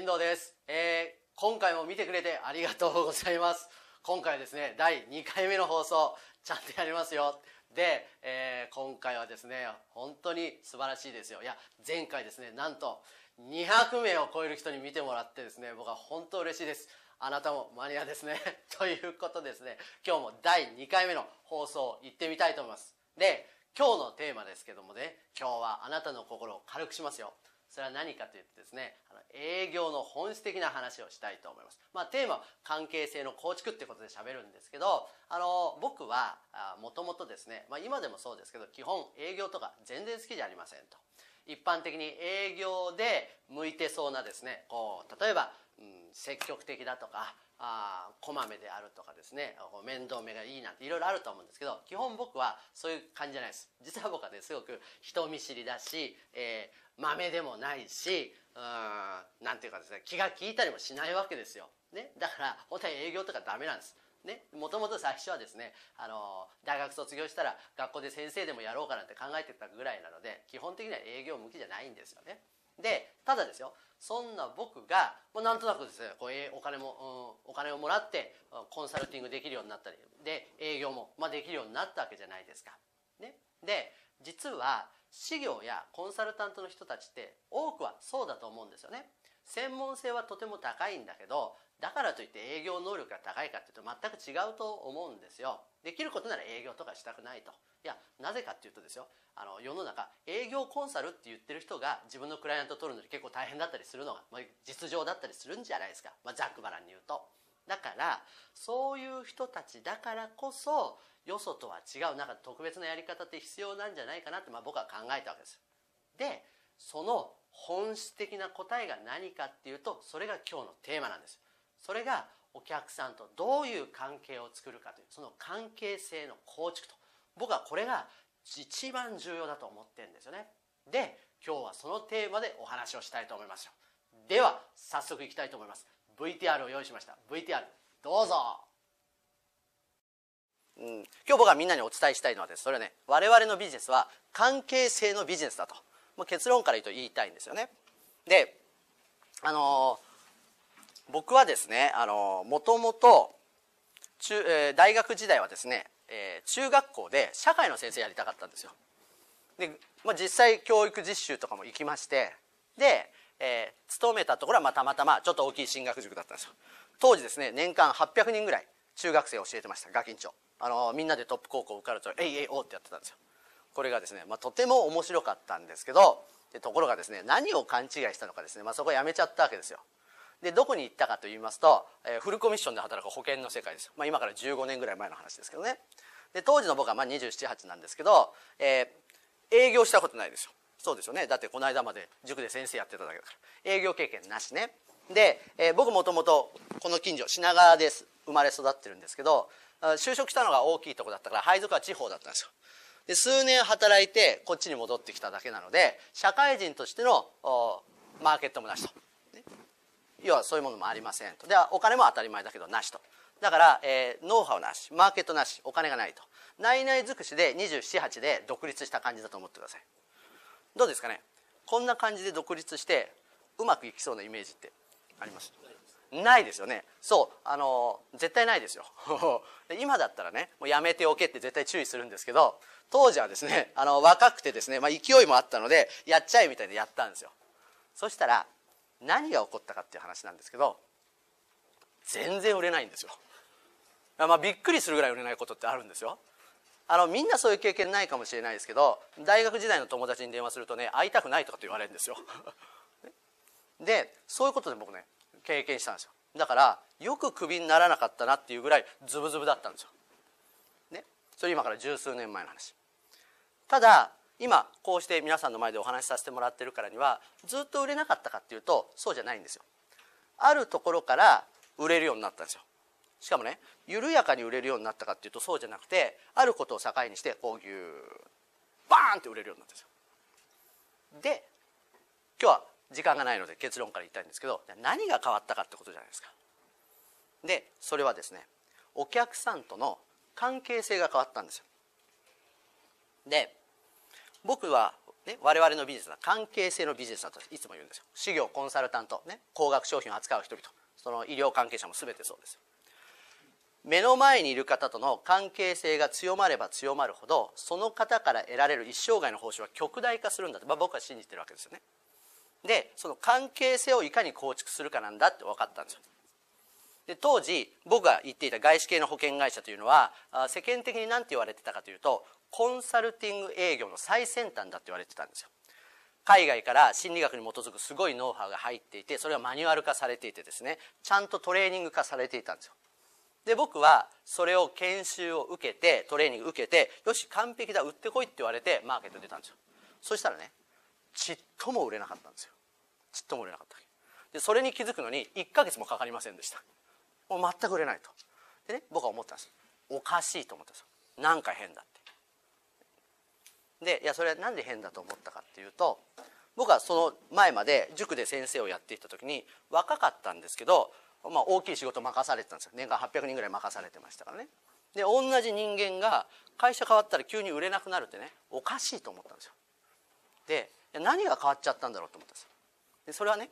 遠藤です、えー今回も見てくれてありがとうございます。今回はですね第2回目の放送ちゃんとやりますよ。で、えー今回はですね本当に素晴らしいですよ。いや前回ですねなんと200名を超える人に見てもらってですね僕は本当嬉しいです。あなたもマニアですね。ということでですね。今日も第2回目の放送行ってみたいと思います。で今日のテーマですけどもね今日はあなたの心を軽くしますよ。それは何かというとですねあの営業の本質的な話をしたいと思います。まあテーマは関係性の構築っていうことで喋るんですけどあの僕はもともとですね、まあ、今でもそうですけど基本営業とか全然好きじゃありませんと。一般的に営業で向いてそうなですね。こう例えば、うん、積極的だとかあこまめであるとかですね。こう面倒見がいいなんていろいろあると思うんですけど基本僕はそういう感じじゃないです。実は僕はねすごく人見知りだし、えー豆でもないしうんなんていうかですね気が利いたりもしないわけですよ、ね、だから本当に営業とかダメなんです。ね、もともと最初はですねあの大学卒業したら学校で先生でもやろうかなんて考えてたぐらいなので基本的には営業向きじゃないんですよねでただですよそんな僕が、まあ、なんとなくですねこうお金も、うんお金をもらってコンサルティングできるようになったりで営業も、まあ、できるようになったわけじゃないですか。ね、で実は事業やコンサルタントの人たちって多くはそうだと思うんですよね。専門性はとても高いんだけどだからといって営業能力が高いかっていうと全く違うと思うんですよ。できることなら営業とかしたくないと。いやなぜかっていうとですよ。あの世の中営業コンサルって言ってる人が自分のクライアントを取るのに結構大変だったりするのが、まあ、実情だったりするんじゃないですか、まあ、ざっくばらんに言うと。だからそういう人たちだからこそよそとは違うなんか特別なやり方って必要なんじゃないかなって、まあ、僕は考えたわけです。でその本質的な答えが何かっていうとそれが今日のテーマなんです。それがお客さんとどういう関係を作るかというその関係性の構築と。僕はこれが一番重要だと思ってるんですよね。で今日はそのテーマでお話をしたいと思いますよ。では早速いきたいと思います。VTR を用意しました。VTR どうぞ。うん、今日僕がみんなにお伝えしたいのはです。それはね我々のビジネスは関係性のビジネスだと。もう結論から言うと言いたいんですよね。であのー僕はですねあのもともと中、え大学時代はですね、えー中学校で社会の先生やりたかったんですよ。で、まあ、実際教育実習とかも行きましてで、えー勤めたところはまあたまたまちょっと大きい進学塾だったんですよ。当時ですね年間800人ぐらい中学生を教えてましたガキンチョあのみんなでトップ高校受かると「えいえいお」ってやってたんですよ。これがですね、まあ、とても面白かったんですけどでところがですね何を勘違いしたのかですね、まあ、そこをやめちゃったわけですよ。でどこに行ったかと言いますと、えーフルコミッションで働く保険の世界です、まあ、今から15年ぐらい前の話ですけどね。で当時の僕はまあ278なんですけど、えー営業したことないですよ。そうですよね。だってこの間まで塾で先生やってただけだから。営業経験なしね。で、えー僕もともとこの近所品川です。生まれ育ってるんですけど就職したのが大きいとこだったから配属は地方だったんですよ。で数年働いてこっちに戻ってきただけなので社会人としてのマーケットもなしと。要はそういうものもありませんと。でお金も当たり前だけどなしと。だから、えーノウハウなしマーケットなしお金がないと。内々尽くしで278で独立した感じだと思ってください。どうですかね？こんな感じで独立してうまくいきそうなイメージってあります？ないですよね。そうあの絶対ないですよ。今だったらねもうやめておけって絶対注意するんですけど当時はですねあの若くてですね、まあ、勢いもあったのでやっちゃえみたいでやったんですよ。そしたら何が起こったかっていう話なんですけど全然売れないんですよ。まあびっくりするぐらい売れないことってあるんですよ。あのみんなそういう経験ないかもしれないですけど大学時代の友達に電話するとね会いたくないとかって言われるんですよ。でそういうことで僕ね経験したんですよ。だからよくクビにならなかったなっていうぐらいズブズブだったんですよ。ね。それ今から十数年前の話。ただ今こうして皆さんの前でお話しさせてもらってるからにはずっと売れなかったかっていうとそうじゃないんですよ。あるところから売れるようになったんですよ。しかもね緩やかに売れるようになったかっていうとそうじゃなくてあることを境にしてこういうバーンって売れるようになったんですよ。で今日は時間がないので結論から言いたいんですけど何が変わったかってことじゃないですか。でそれはですねお客さんとの関係性が変わったんですよ。で僕は、ね、我々のビジネスは関係性のビジネスだといつも言うんですよ。事業コンサルタント、ね、高額商品を扱う人々その医療関係者も全てそうです目の前にいる方との関係性が強まれば強まるほどその方から得られる一生涯の報酬は極大化するんだと、まあ、僕は信じてるわけですよね。でその関係性をいかに構築するかなんだって分かったんですよ。で当時僕が言っていた外資系の保険会社というのは世間的に何て言われてたかというとコンサルティング営業の最先端だって言われてたんですよ。海外から心理学に基づくすごいノウハウが入っていてそれがマニュアル化されていてですねちゃんとトレーニング化されていたんですよ。で僕はそれを研修を受けてトレーニング受けてよし完璧だ売ってこいって言われてマーケット出たんですよ。そしたらねちっとも売れなかったんですよ。ちっとも売れなかったでそれに気づくのに1か月もかかりませんでした。もう全く売れないと。でね僕は思ったんです。おかしいと思ったんですよ。なんか変だって。でいやそれはなんで変だと思ったかっていうと僕はその前まで塾で先生をやっていた時に若かったんですけどまあ、大きい仕事任されてたんですよ。年間800人ぐらい任されてましたからね。で同じ人間が会社変わったら急に売れなくなるってねおかしいと思ったんですよ。で何が変わっちゃったんだろうと思ったんですよ。でそれはね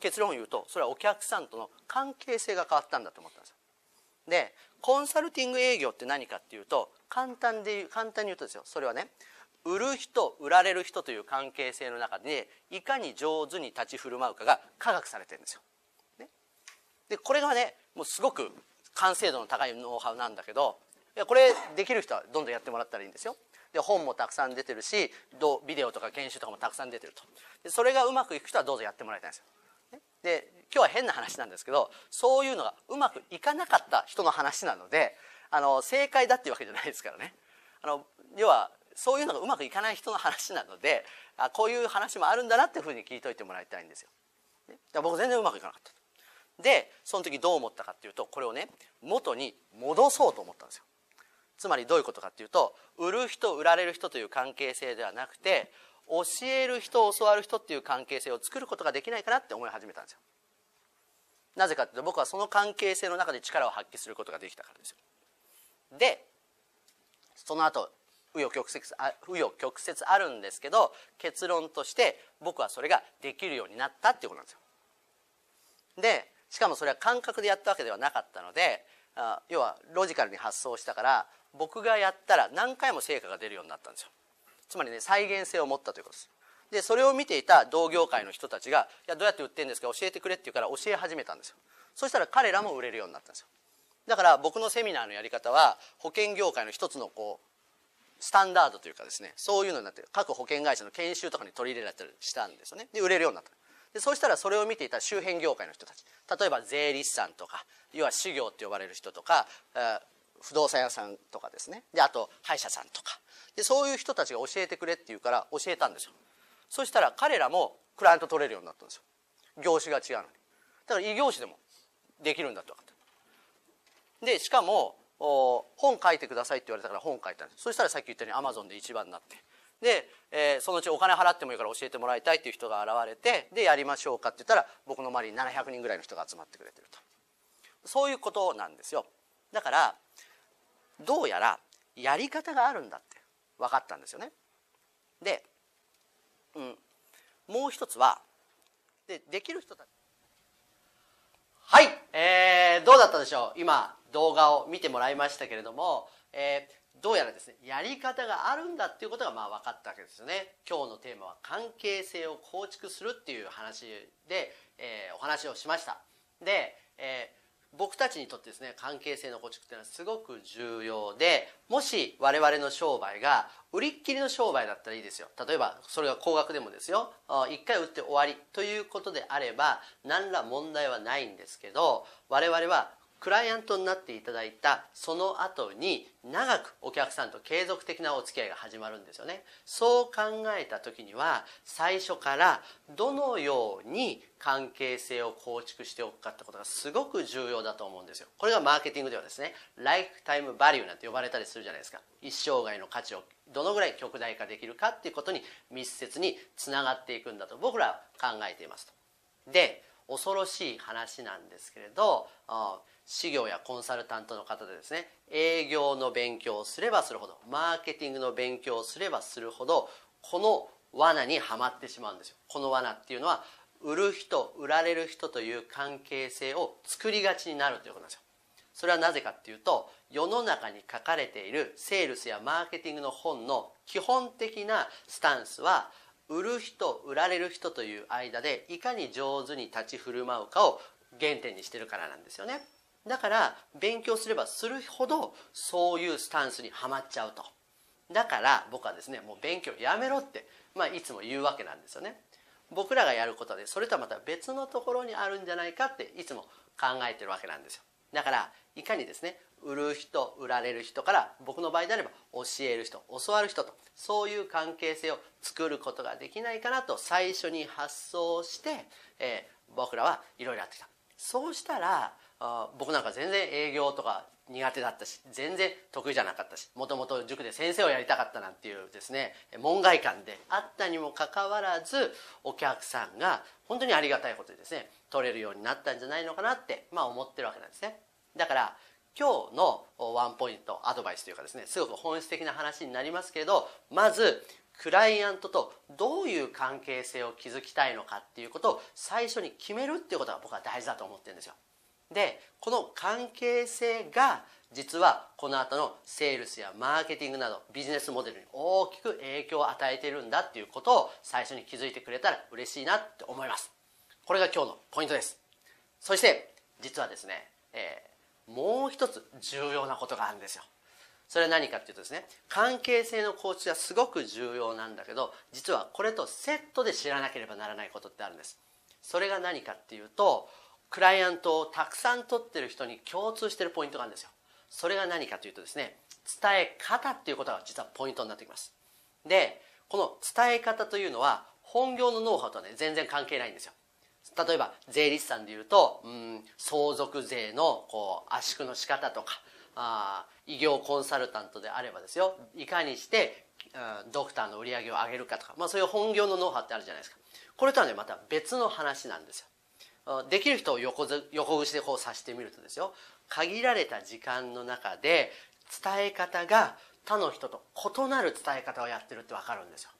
結論を言うとそれはお客さんとの関係性が変わったんだと思ったんですよ。でコンサルティング営業って何かっていうと簡単で簡単に言うとですよそれはね売る人売られる人という関係性の中でいかに上手に立ち振る舞うかが科学されてるんですよ。でこれがねもうすごく完成度の高いノウハウなんだけどいやこれできる人はどんどんやってもらったらいいんですよ。で本もたくさん出てるしビデオとか研修とかもたくさん出てると。でそれがうまくいく人はどうぞやってもらいたいんですよ。で今日は変な話なんですけどそういうのがうまくいかなかった人の話なのであの正解だっていうわけじゃないですからね。あの要はそういうのがうまくいかない人の話なのであこういう話もあるんだなっていうふうに聞いといてもらいたいんですよ。僕全然うまくいかなかった。でその時どう思ったかっていうとこれをね元に戻そうと思ったんですよ。つまりどういうことかっていうと売る人売られる人という関係性ではなくて教える人教わる人っていう関係性を作ることができないかなって思い始めたんですよ。なぜかっていうと僕はその関係性の中で力を発揮することができたからですよ。でその後紆余曲折あ紆余曲折あるんですけど結論として僕はそれができるようになったっていうことなんですよ。でしかもそれは感覚でやったわけではなかったのであ要はロジカルに発想したから僕がやったら何回も成果が出るようになったんですよ。つまりね再現性を持ったということです。でそれを見ていた同業界の人たちが「いやどうやって売ってるんですか教えてくれ」って言うから教え始めたんですよ。そしたら彼らも売れるようになったんですよ。だから僕のセミナーのやり方は保険業界の一つのこうスタンダードというかですねそういうのになって各保険会社の研修とかに取り入れられたりしたんですよね。で売れるようになった。でそうしたらそれを見ていた周辺業界の人たち。例えば税理士さんとか要は修行って呼ばれる人とか不動産屋さんとかですね。であと歯医者さんとか。でそういう人たちが教えてくれって言うから教えたんですよ。そしたら彼らもクライアント取れるようになったんですよ。業種が違うのに。だから異業種でもできるんだって分かった。でしかも本書いてくださいって言われたから本書いたんですそしたらさっき言ったようにアマゾンで一番になって。で、えー、そのうちお金払ってもいいから教えてもらいたいっていう人が現れてでやりましょうかって言ったら僕の周りに700人ぐらいの人が集まってくれてると。そういうことなんですよ。だからどうやらやり方があるんだって。分かったんですよね。で、うん、もう一つはでできる人たち。はい、えー、どうだったでしょう？今動画を見てもらいましたけれども、えー、どうやらですねやり方があるんだっていうことがまあ分かったわけですよね。今日のテーマは関係性を構築するっていう話で、えー、お話をしました。で、えー、僕たちにとってですね関係性の構築っていうのはすごく重要でもし我々の商売が売りっきりの商売だったらいいですよ。例えばそれが高額でもですよ。1回売って終わりということであれば何ら問題はないんですけど我々はクライアントになっていただいたその後に長く客さんと継続的なお付き合いが始まるんですよね。そう考えた時には最初からどのように関係性を構築しておくかってことがすごく重要だと思うんですよ。これがマーケティングではですねライフタイムバリューなんて呼ばれたりするじゃないですか。一生涯の価値をどのぐらい極大化できるかっていうことに密接につながっていくんだと僕らは考えていますと。で恐ろしい話なんですけれど事業やコンサルタントの方でですね営業の勉強をすればするほどマーケティングの勉強をすればするほどこの罠にはまってしまうんですよ。この罠っていうのは売る人売られる人という関係性を作りがちになるということなんですよ。それはなぜかっていうと世の中に書かれているセールスやマーケティングの本の基本的なスタンスは売る人売られる人という間でいかに上手に立ち振る舞うかを原点にしてるからなんですよね。だから勉強すればするほどそういうスタンスにはまっちゃうと。だから僕はですねもう勉強やめろって、まあ、いつも言うわけなんですよね。僕らがやることでそれとはまた別のところにあるんじゃないかっていつも考えてるわけなんですよ。だからいかにですね売る人売られる人から僕の場合であれば教える人教わる人とそういう関係性を作ることができないかなと最初に発想して、えー、僕らはいろいろやってきた。そうしたらあ僕なんか全然営業とか苦手だったし全然得意じゃなかったしもともと塾で先生をやりたかったなんていうですね門外観であったにもかかわらずお客さんが本当にありがたいことでですね取れるようになったんじゃないのかなって、まあ、思ってるわけなんですね。だから今日のワンポイントアドバイスというかですねすごく本質的な話になりますけれどまずクライアントとどういう関係性を築きたいのかっていうことを最初に決めるっていうことが僕は大事だと思ってるんですよ。でこの関係性が実はこの後のセールスやマーケティングなどビジネスモデルに大きく影響を与えているんだっていうことを最初に気づいてくれたら嬉しいなって思います。これが今日のポイントです。そして実はですね、えー、もう一つ重要なことがあるんですよ。それは何かっていうとですね関係性の構築がすごく重要なんだけど実はこれとセットで知らなければならないことってあるんです。それが何かっていうとクライアントをたくさん取ってる人に共通してるポイントがあるんですよ。それが何かというとですね伝え方っていうことが実はポイントになってきます。でこの伝え方というのは本業のノウハウとはね全然関係ないんですよ。例えば税理士さんでいうと、うん、相続税のこう圧縮の仕方とかあ医業コンサルタントであればですよ。いかにして、うん、ドクターの売り上げを上げるかとか、まあ、そういう本業のノウハウってあるじゃないですか。これとはねまた別の話なんですよ。できる人を横横串でこう指してみるとですよ。限られた時間の中で伝え方が他の人と異なる伝え方をやってるって分かるんですよ。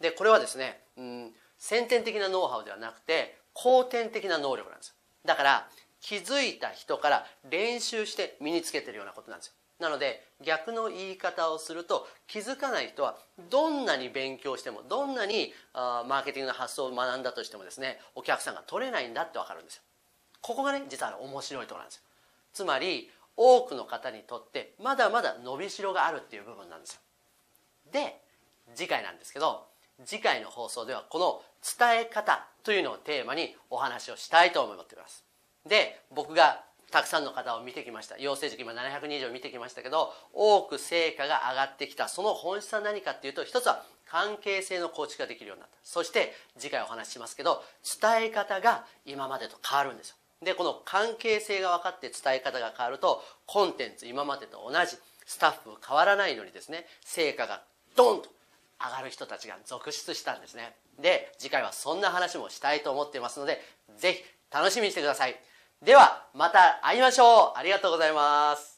でこれはですね、うん、先天的なノウハウではなくて後天的な能力なんですだから気づいた人から練習して身につけてるようなことなんですよ。なので逆の言い方をすると気づかない人はどんなに勉強してもどんなにあマーケティングの発想を学んだとしてもですねお客さんが取れないんだって分かるんですよ。ここがね実は面白いところなんですよ。つまり多くの方にとってまだまだ伸びしろがあるっていう部分なんですよ。で次回なんですけど次回の放送ではこの伝え方というのをテーマにお話をしたいと思っています。で僕がたくさんの方を見てきました。養成塾今700人以上見てきましたけど多く成果が上がってきたその本質は何かっていうと一つは関係性の構築ができるようになった。そして次回お話ししますけど伝え方が今までと変わるんですよ。でこの関係性が分かって伝え方が変わるとコンテンツ今までと同じ。スタッフ変わらないのにですね成果がドンと上がる人たちが続出したんですね。で次回はそんな話もしたいと思っていますので是非楽しみにしてください。ではまた会いましょう。ありがとうございます。